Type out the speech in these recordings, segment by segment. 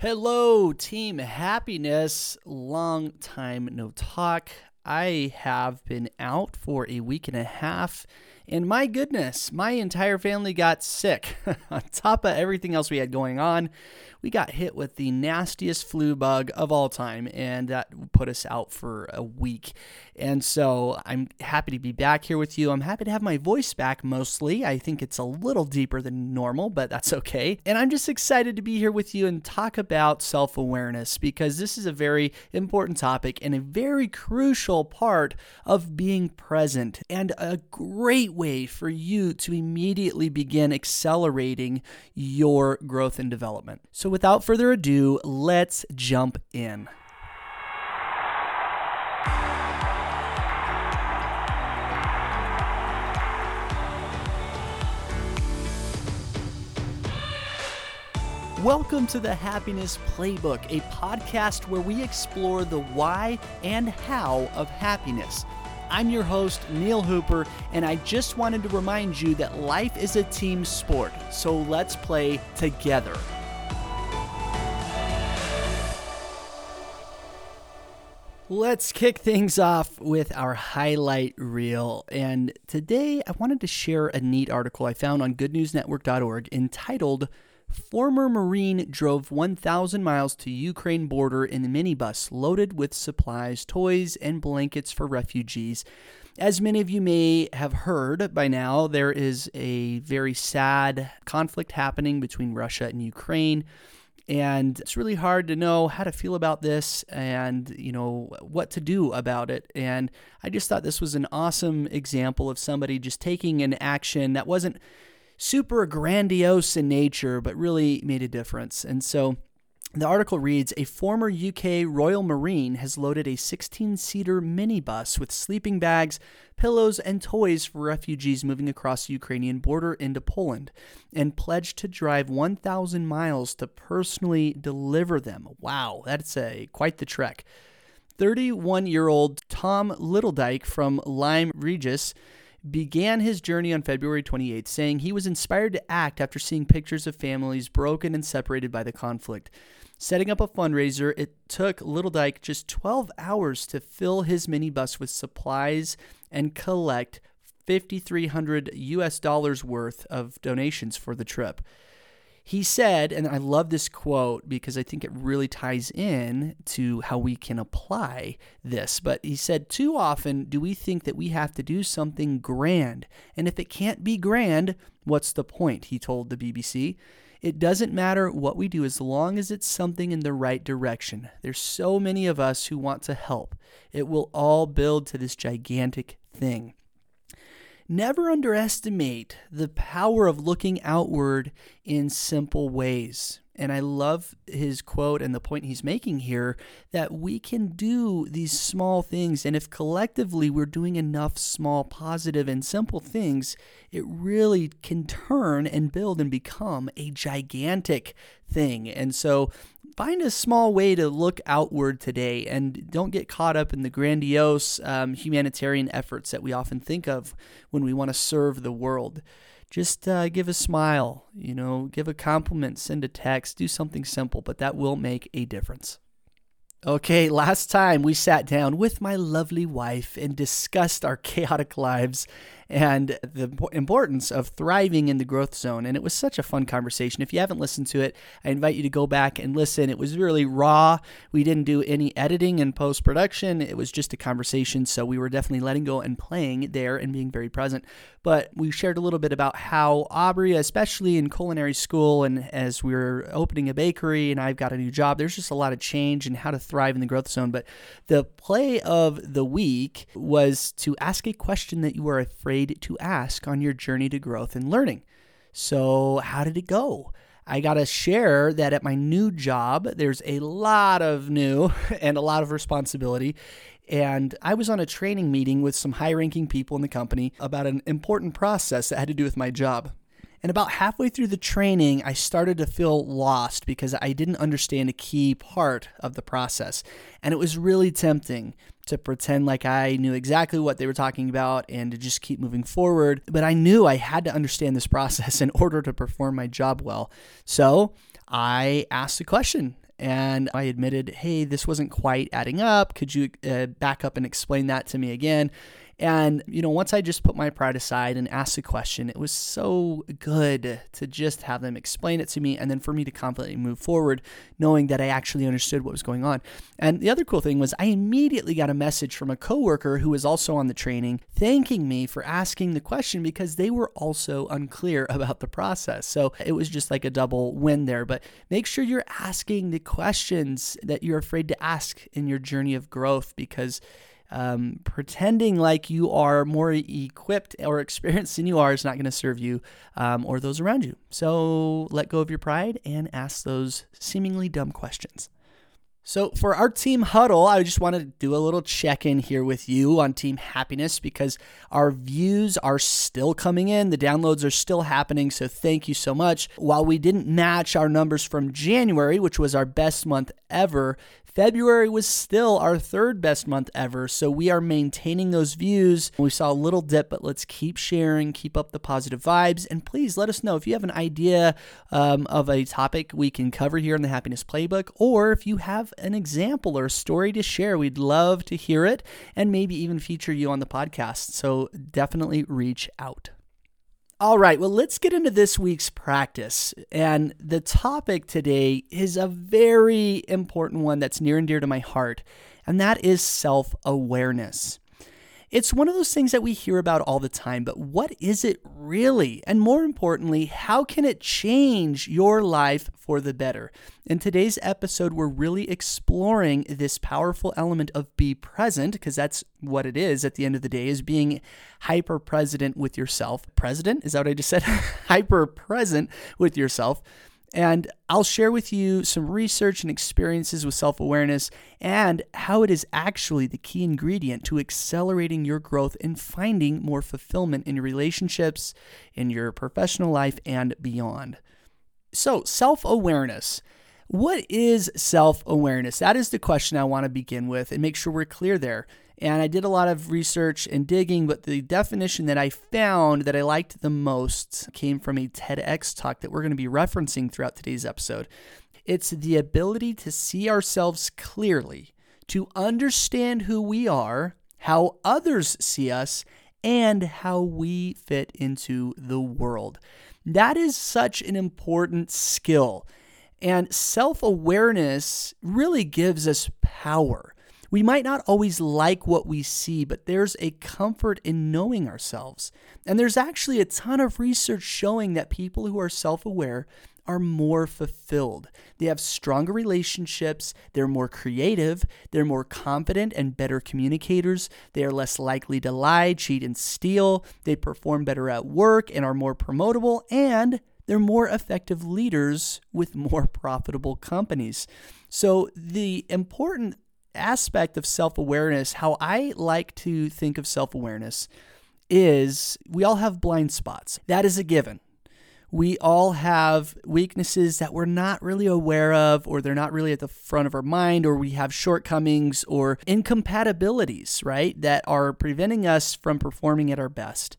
Hello, Team Happiness. Long time no talk. I have been out for a week and a half, and my goodness, my entire family got sick. on top of everything else we had going on, we got hit with the nastiest flu bug of all time, and that put us out for a week. And so I'm happy to be back here with you. I'm happy to have my voice back mostly. I think it's a little deeper than normal, but that's okay. And I'm just excited to be here with you and talk about self awareness because this is a very important topic and a very crucial part of being present and a great way for you to immediately begin accelerating your growth and development. So, without further ado, let's jump in. Welcome to the Happiness Playbook, a podcast where we explore the why and how of happiness. I'm your host, Neil Hooper, and I just wanted to remind you that life is a team sport, so let's play together. Let's kick things off with our highlight reel. And today I wanted to share a neat article I found on goodnewsnetwork.org entitled Former Marine drove 1,000 miles to Ukraine border in a minibus loaded with supplies, toys, and blankets for refugees. As many of you may have heard by now, there is a very sad conflict happening between Russia and Ukraine. And it's really hard to know how to feel about this and, you know, what to do about it. And I just thought this was an awesome example of somebody just taking an action that wasn't super grandiose in nature, but really made a difference. And so the article reads A former UK Royal Marine has loaded a 16 seater minibus with sleeping bags, pillows, and toys for refugees moving across the Ukrainian border into Poland and pledged to drive 1,000 miles to personally deliver them. Wow, that's a quite the trek. 31 year old Tom Littledyke from Lyme Regis began his journey on February 28, saying he was inspired to act after seeing pictures of families broken and separated by the conflict. Setting up a fundraiser, it took Littledyke just 12 hours to fill his minibus with supplies and collect 5300 US dollars worth of donations for the trip. He said, and I love this quote because I think it really ties in to how we can apply this. But he said, Too often do we think that we have to do something grand. And if it can't be grand, what's the point? He told the BBC. It doesn't matter what we do as long as it's something in the right direction. There's so many of us who want to help. It will all build to this gigantic thing. Never underestimate the power of looking outward in simple ways. And I love his quote and the point he's making here that we can do these small things. And if collectively we're doing enough small, positive, and simple things, it really can turn and build and become a gigantic thing. And so find a small way to look outward today and don't get caught up in the grandiose um, humanitarian efforts that we often think of when we want to serve the world. Just uh, give a smile, you know, give a compliment, send a text, do something simple, but that will make a difference. Okay, last time we sat down with my lovely wife and discussed our chaotic lives and the importance of thriving in the growth zone. And it was such a fun conversation. If you haven't listened to it, I invite you to go back and listen. It was really raw. We didn't do any editing and post production, it was just a conversation. So we were definitely letting go and playing there and being very present. But we shared a little bit about how Aubrey, especially in culinary school, and as we are opening a bakery and I've got a new job, there's just a lot of change and how to thrive in the growth zone. But the play of the week was to ask a question that you are afraid afraid to ask on your journey to growth and learning. So, how did it go? I got to share that at my new job, there's a lot of new and a lot of responsibility. And I was on a training meeting with some high ranking people in the company about an important process that had to do with my job. And about halfway through the training, I started to feel lost because I didn't understand a key part of the process. And it was really tempting to pretend like I knew exactly what they were talking about and to just keep moving forward. But I knew I had to understand this process in order to perform my job well. So I asked a question and I admitted, hey, this wasn't quite adding up. Could you uh, back up and explain that to me again? And, you know, once I just put my pride aside and asked a question, it was so good to just have them explain it to me and then for me to confidently move forward, knowing that I actually understood what was going on. And the other cool thing was I immediately got a message from a coworker who was also on the training thanking me for asking the question because they were also unclear about the process. So it was just like a double win there. But make sure you're asking the questions that you're afraid to ask in your journey of growth because um, pretending like you are more equipped or experienced than you are is not going to serve you um, or those around you. So let go of your pride and ask those seemingly dumb questions. So, for our team huddle, I just want to do a little check in here with you on team happiness because our views are still coming in. The downloads are still happening. So, thank you so much. While we didn't match our numbers from January, which was our best month ever, February was still our third best month ever, so we are maintaining those views. We saw a little dip, but let's keep sharing, keep up the positive vibes, and please let us know if you have an idea um, of a topic we can cover here in the Happiness Playbook, or if you have an example or a story to share. We'd love to hear it and maybe even feature you on the podcast. So definitely reach out. All right, well, let's get into this week's practice. And the topic today is a very important one that's near and dear to my heart, and that is self awareness. It's one of those things that we hear about all the time, but what is it really? And more importantly, how can it change your life for the better? In today's episode, we're really exploring this powerful element of be present, because that's what it is at the end of the day, is being hyper present with yourself. President? Is that what I just said? hyper present with yourself and I'll share with you some research and experiences with self awareness and how it is actually the key ingredient to accelerating your growth and finding more fulfillment in your relationships, in your professional life, and beyond. So, self awareness. What is self awareness? That is the question I want to begin with and make sure we're clear there. And I did a lot of research and digging, but the definition that I found that I liked the most came from a TEDx talk that we're going to be referencing throughout today's episode. It's the ability to see ourselves clearly, to understand who we are, how others see us, and how we fit into the world. That is such an important skill. And self awareness really gives us power. We might not always like what we see, but there's a comfort in knowing ourselves. And there's actually a ton of research showing that people who are self aware are more fulfilled. They have stronger relationships, they're more creative, they're more confident and better communicators, they are less likely to lie, cheat, and steal, they perform better at work and are more promotable, and they're more effective leaders with more profitable companies. So, the important aspect of self awareness, how I like to think of self awareness, is we all have blind spots. That is a given. We all have weaknesses that we're not really aware of, or they're not really at the front of our mind, or we have shortcomings or incompatibilities, right, that are preventing us from performing at our best.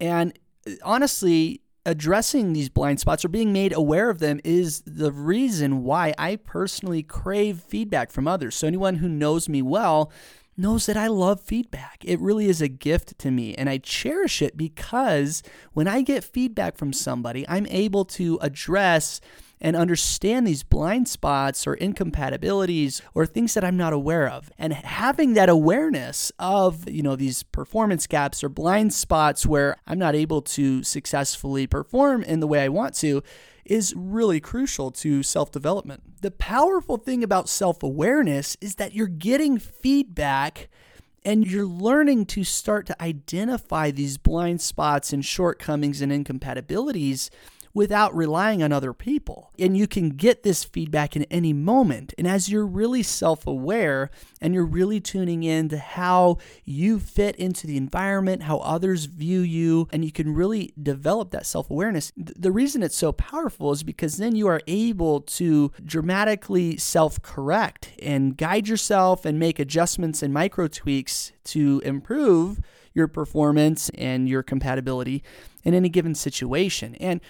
And uh, honestly, addressing these blind spots or being made aware of them is the reason why I personally crave feedback from others. So, anyone who knows me well knows that I love feedback. It really is a gift to me, and I cherish it because when I get feedback from somebody, I'm able to address and understand these blind spots or incompatibilities or things that I'm not aware of. And having that awareness of, you know, these performance gaps or blind spots where I'm not able to successfully perform in the way I want to is really crucial to self development. The powerful thing about self awareness is that you're getting feedback and you're learning to start to identify these blind spots and shortcomings and incompatibilities without relying on other people. And you can get this feedback in any moment. And as you're really self aware and you're really tuning in to how you fit into the environment, how others view you, and you can really develop that self awareness, the reason it's so powerful is because then you are able to dramatically self correct and guide yourself and make adjustments and micro tweaks to improve your performance and your compatibility in any given situation. And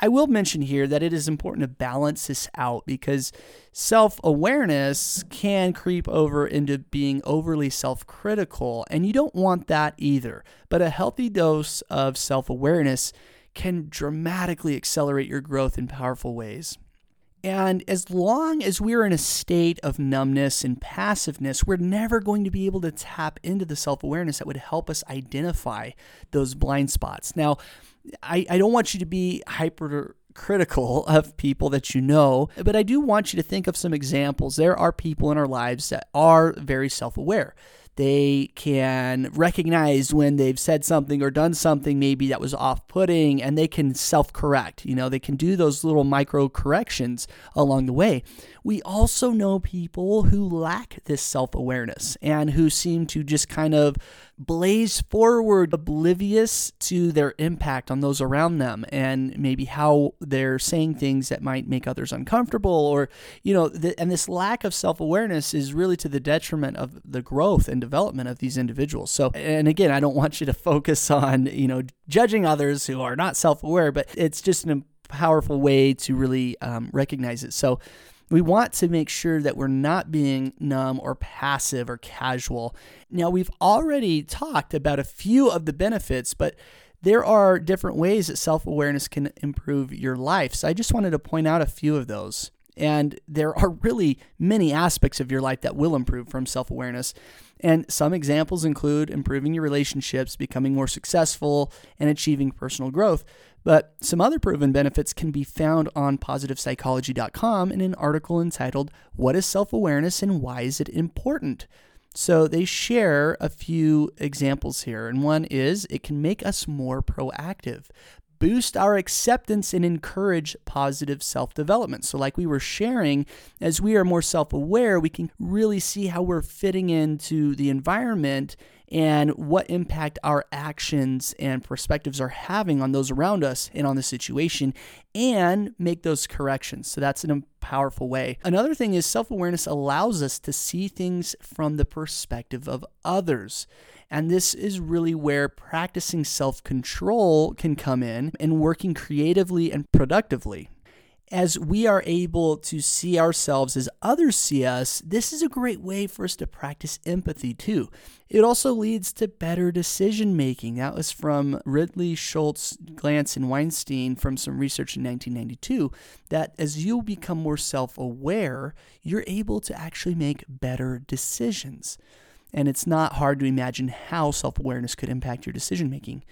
I will mention here that it is important to balance this out because self awareness can creep over into being overly self critical, and you don't want that either. But a healthy dose of self awareness can dramatically accelerate your growth in powerful ways. And as long as we're in a state of numbness and passiveness, we're never going to be able to tap into the self awareness that would help us identify those blind spots. Now, I, I don't want you to be hyper critical of people that you know, but I do want you to think of some examples. There are people in our lives that are very self aware. They can recognize when they've said something or done something maybe that was off putting and they can self correct. You know, they can do those little micro corrections along the way. We also know people who lack this self awareness and who seem to just kind of blaze forward, oblivious to their impact on those around them and maybe how they're saying things that might make others uncomfortable. Or, you know, and this lack of self awareness is really to the detriment of the growth and development of these individuals. So, and again, I don't want you to focus on, you know, judging others who are not self aware, but it's just a powerful way to really um, recognize it. So, we want to make sure that we're not being numb or passive or casual. Now, we've already talked about a few of the benefits, but there are different ways that self awareness can improve your life. So I just wanted to point out a few of those. And there are really many aspects of your life that will improve from self awareness. And some examples include improving your relationships, becoming more successful, and achieving personal growth. But some other proven benefits can be found on positivepsychology.com in an article entitled, What is Self Awareness and Why is it Important? So they share a few examples here. And one is it can make us more proactive, boost our acceptance, and encourage positive self development. So, like we were sharing, as we are more self aware, we can really see how we're fitting into the environment and what impact our actions and perspectives are having on those around us and on the situation and make those corrections. So that's a powerful way. Another thing is self awareness allows us to see things from the perspective of others. And this is really where practicing self control can come in and working creatively and productively as we are able to see ourselves as others see us, this is a great way for us to practice empathy too. It also leads to better decision making. That was from Ridley, Schultz, Glanz, and Weinstein from some research in 1992 that as you become more self aware, you're able to actually make better decisions. And it's not hard to imagine how self awareness could impact your decision making.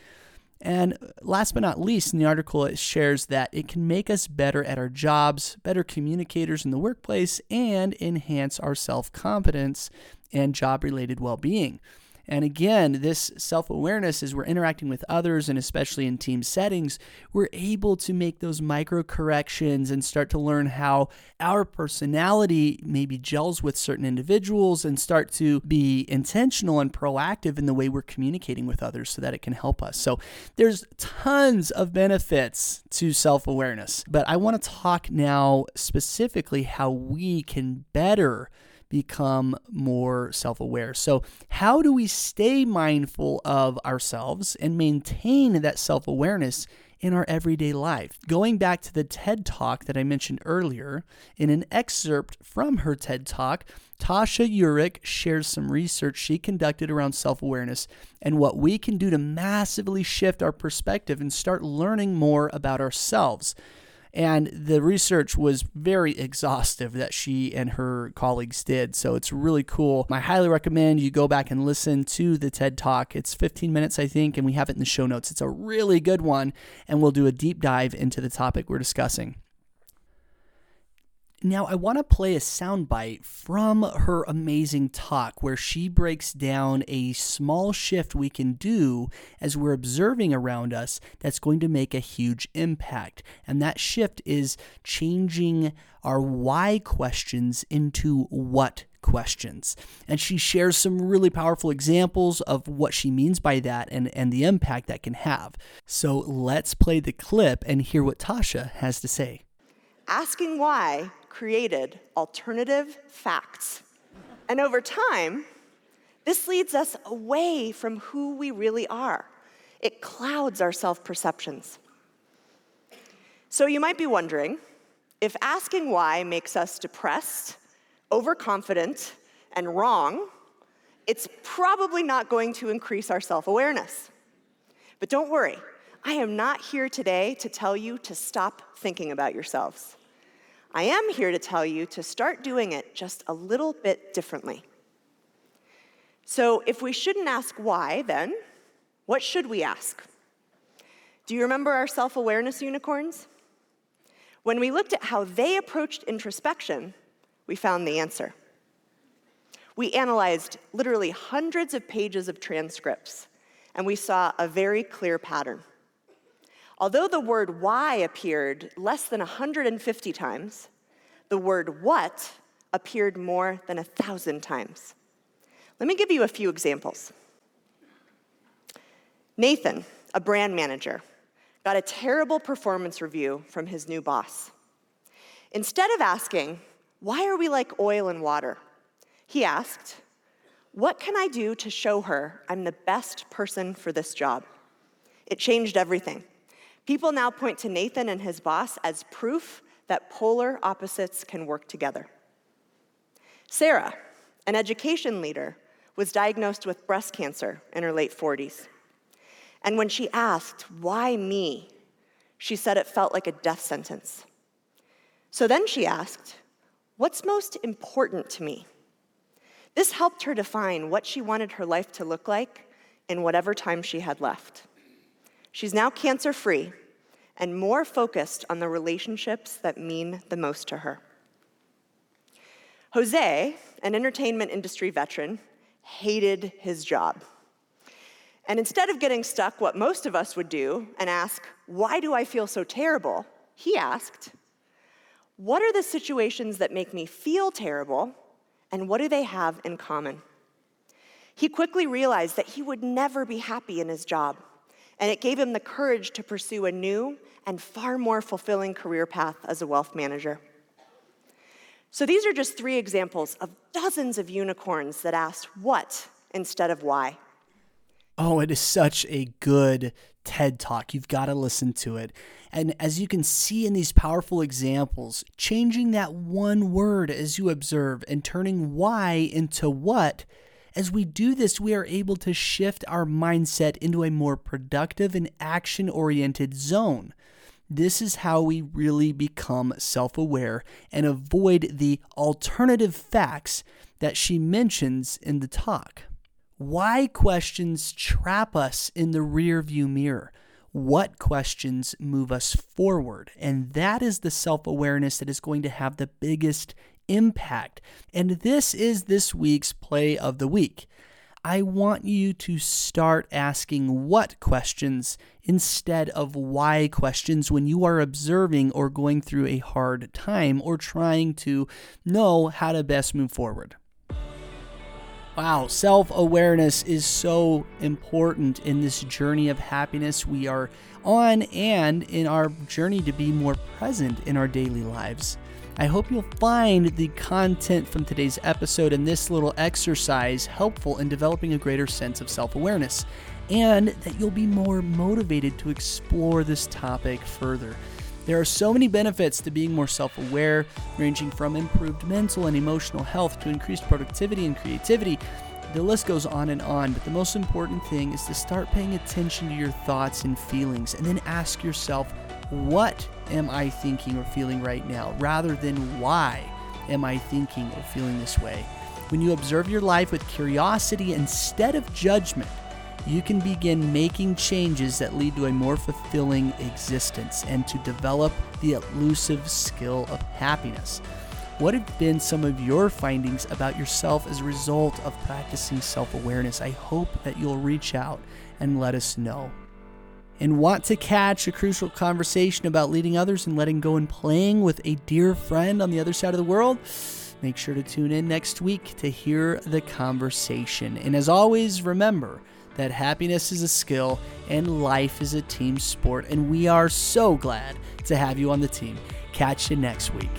And last but not least, in the article, it shares that it can make us better at our jobs, better communicators in the workplace, and enhance our self confidence and job related well being. And again, this self awareness as we're interacting with others and especially in team settings, we're able to make those micro corrections and start to learn how our personality maybe gels with certain individuals and start to be intentional and proactive in the way we're communicating with others so that it can help us. So there's tons of benefits to self awareness, but I want to talk now specifically how we can better become more self aware. So, how do we stay mindful of ourselves and maintain that self awareness? in our everyday life. Going back to the TED Talk that I mentioned earlier, in an excerpt from her TED Talk, Tasha Eurich shares some research she conducted around self awareness and what we can do to massively shift our perspective and start learning more about ourselves. And the research was very exhaustive that she and her colleagues did. So it's really cool. I highly recommend you go back and listen to the TED Talk. It's 15 minutes, I think, and we have it in the show notes. It's a really good one, and we'll do a deep dive into the topic we're discussing. Now, I want to play a soundbite from her amazing talk where she breaks down a small shift we can do as we're observing around us that's going to make a huge impact. And that shift is changing our why questions into what questions. And she shares some really powerful examples of what she means by that and, and the impact that can have. So let's play the clip and hear what Tasha has to say. Asking why created alternative facts. And over time, this leads us away from who we really are. It clouds our self perceptions. So you might be wondering if asking why makes us depressed, overconfident, and wrong, it's probably not going to increase our self awareness. But don't worry, I am not here today to tell you to stop thinking about yourselves. I am here to tell you to start doing it just a little bit differently. So, if we shouldn't ask why, then what should we ask? Do you remember our self awareness unicorns? When we looked at how they approached introspection, we found the answer. We analyzed literally hundreds of pages of transcripts, and we saw a very clear pattern. Although the word why appeared less than 150 times, the word what appeared more than a thousand times. Let me give you a few examples. Nathan, a brand manager, got a terrible performance review from his new boss. Instead of asking, Why are we like oil and water? he asked, What can I do to show her I'm the best person for this job? It changed everything. People now point to Nathan and his boss as proof that polar opposites can work together. Sarah, an education leader, was diagnosed with breast cancer in her late 40s. And when she asked, Why me? she said it felt like a death sentence. So then she asked, What's most important to me? This helped her define what she wanted her life to look like in whatever time she had left. She's now cancer free and more focused on the relationships that mean the most to her. Jose, an entertainment industry veteran, hated his job. And instead of getting stuck, what most of us would do and ask, Why do I feel so terrible? he asked, What are the situations that make me feel terrible, and what do they have in common? He quickly realized that he would never be happy in his job, and it gave him the courage to pursue a new and far more fulfilling career path as a wealth manager. So these are just three examples of dozens of unicorns that asked what instead of why. Oh, it is such a good TED talk. You've got to listen to it. And as you can see in these powerful examples, changing that one word as you observe and turning why into what, as we do this, we are able to shift our mindset into a more productive and action oriented zone. This is how we really become self aware and avoid the alternative facts that she mentions in the talk. Why questions trap us in the rearview mirror? What questions move us forward? And that is the self awareness that is going to have the biggest impact. And this is this week's play of the week. I want you to start asking what questions instead of why questions when you are observing or going through a hard time or trying to know how to best move forward. Wow, self awareness is so important in this journey of happiness we are on and in our journey to be more present in our daily lives. I hope you'll find the content from today's episode and this little exercise helpful in developing a greater sense of self awareness, and that you'll be more motivated to explore this topic further. There are so many benefits to being more self aware, ranging from improved mental and emotional health to increased productivity and creativity. The list goes on and on, but the most important thing is to start paying attention to your thoughts and feelings and then ask yourself, what am I thinking or feeling right now, rather than why am I thinking or feeling this way. When you observe your life with curiosity instead of judgment, you can begin making changes that lead to a more fulfilling existence and to develop the elusive skill of happiness. What have been some of your findings about yourself as a result of practicing self awareness? I hope that you'll reach out and let us know. And want to catch a crucial conversation about leading others and letting go and playing with a dear friend on the other side of the world? Make sure to tune in next week to hear the conversation. And as always, remember, that happiness is a skill and life is a team sport. And we are so glad to have you on the team. Catch you next week.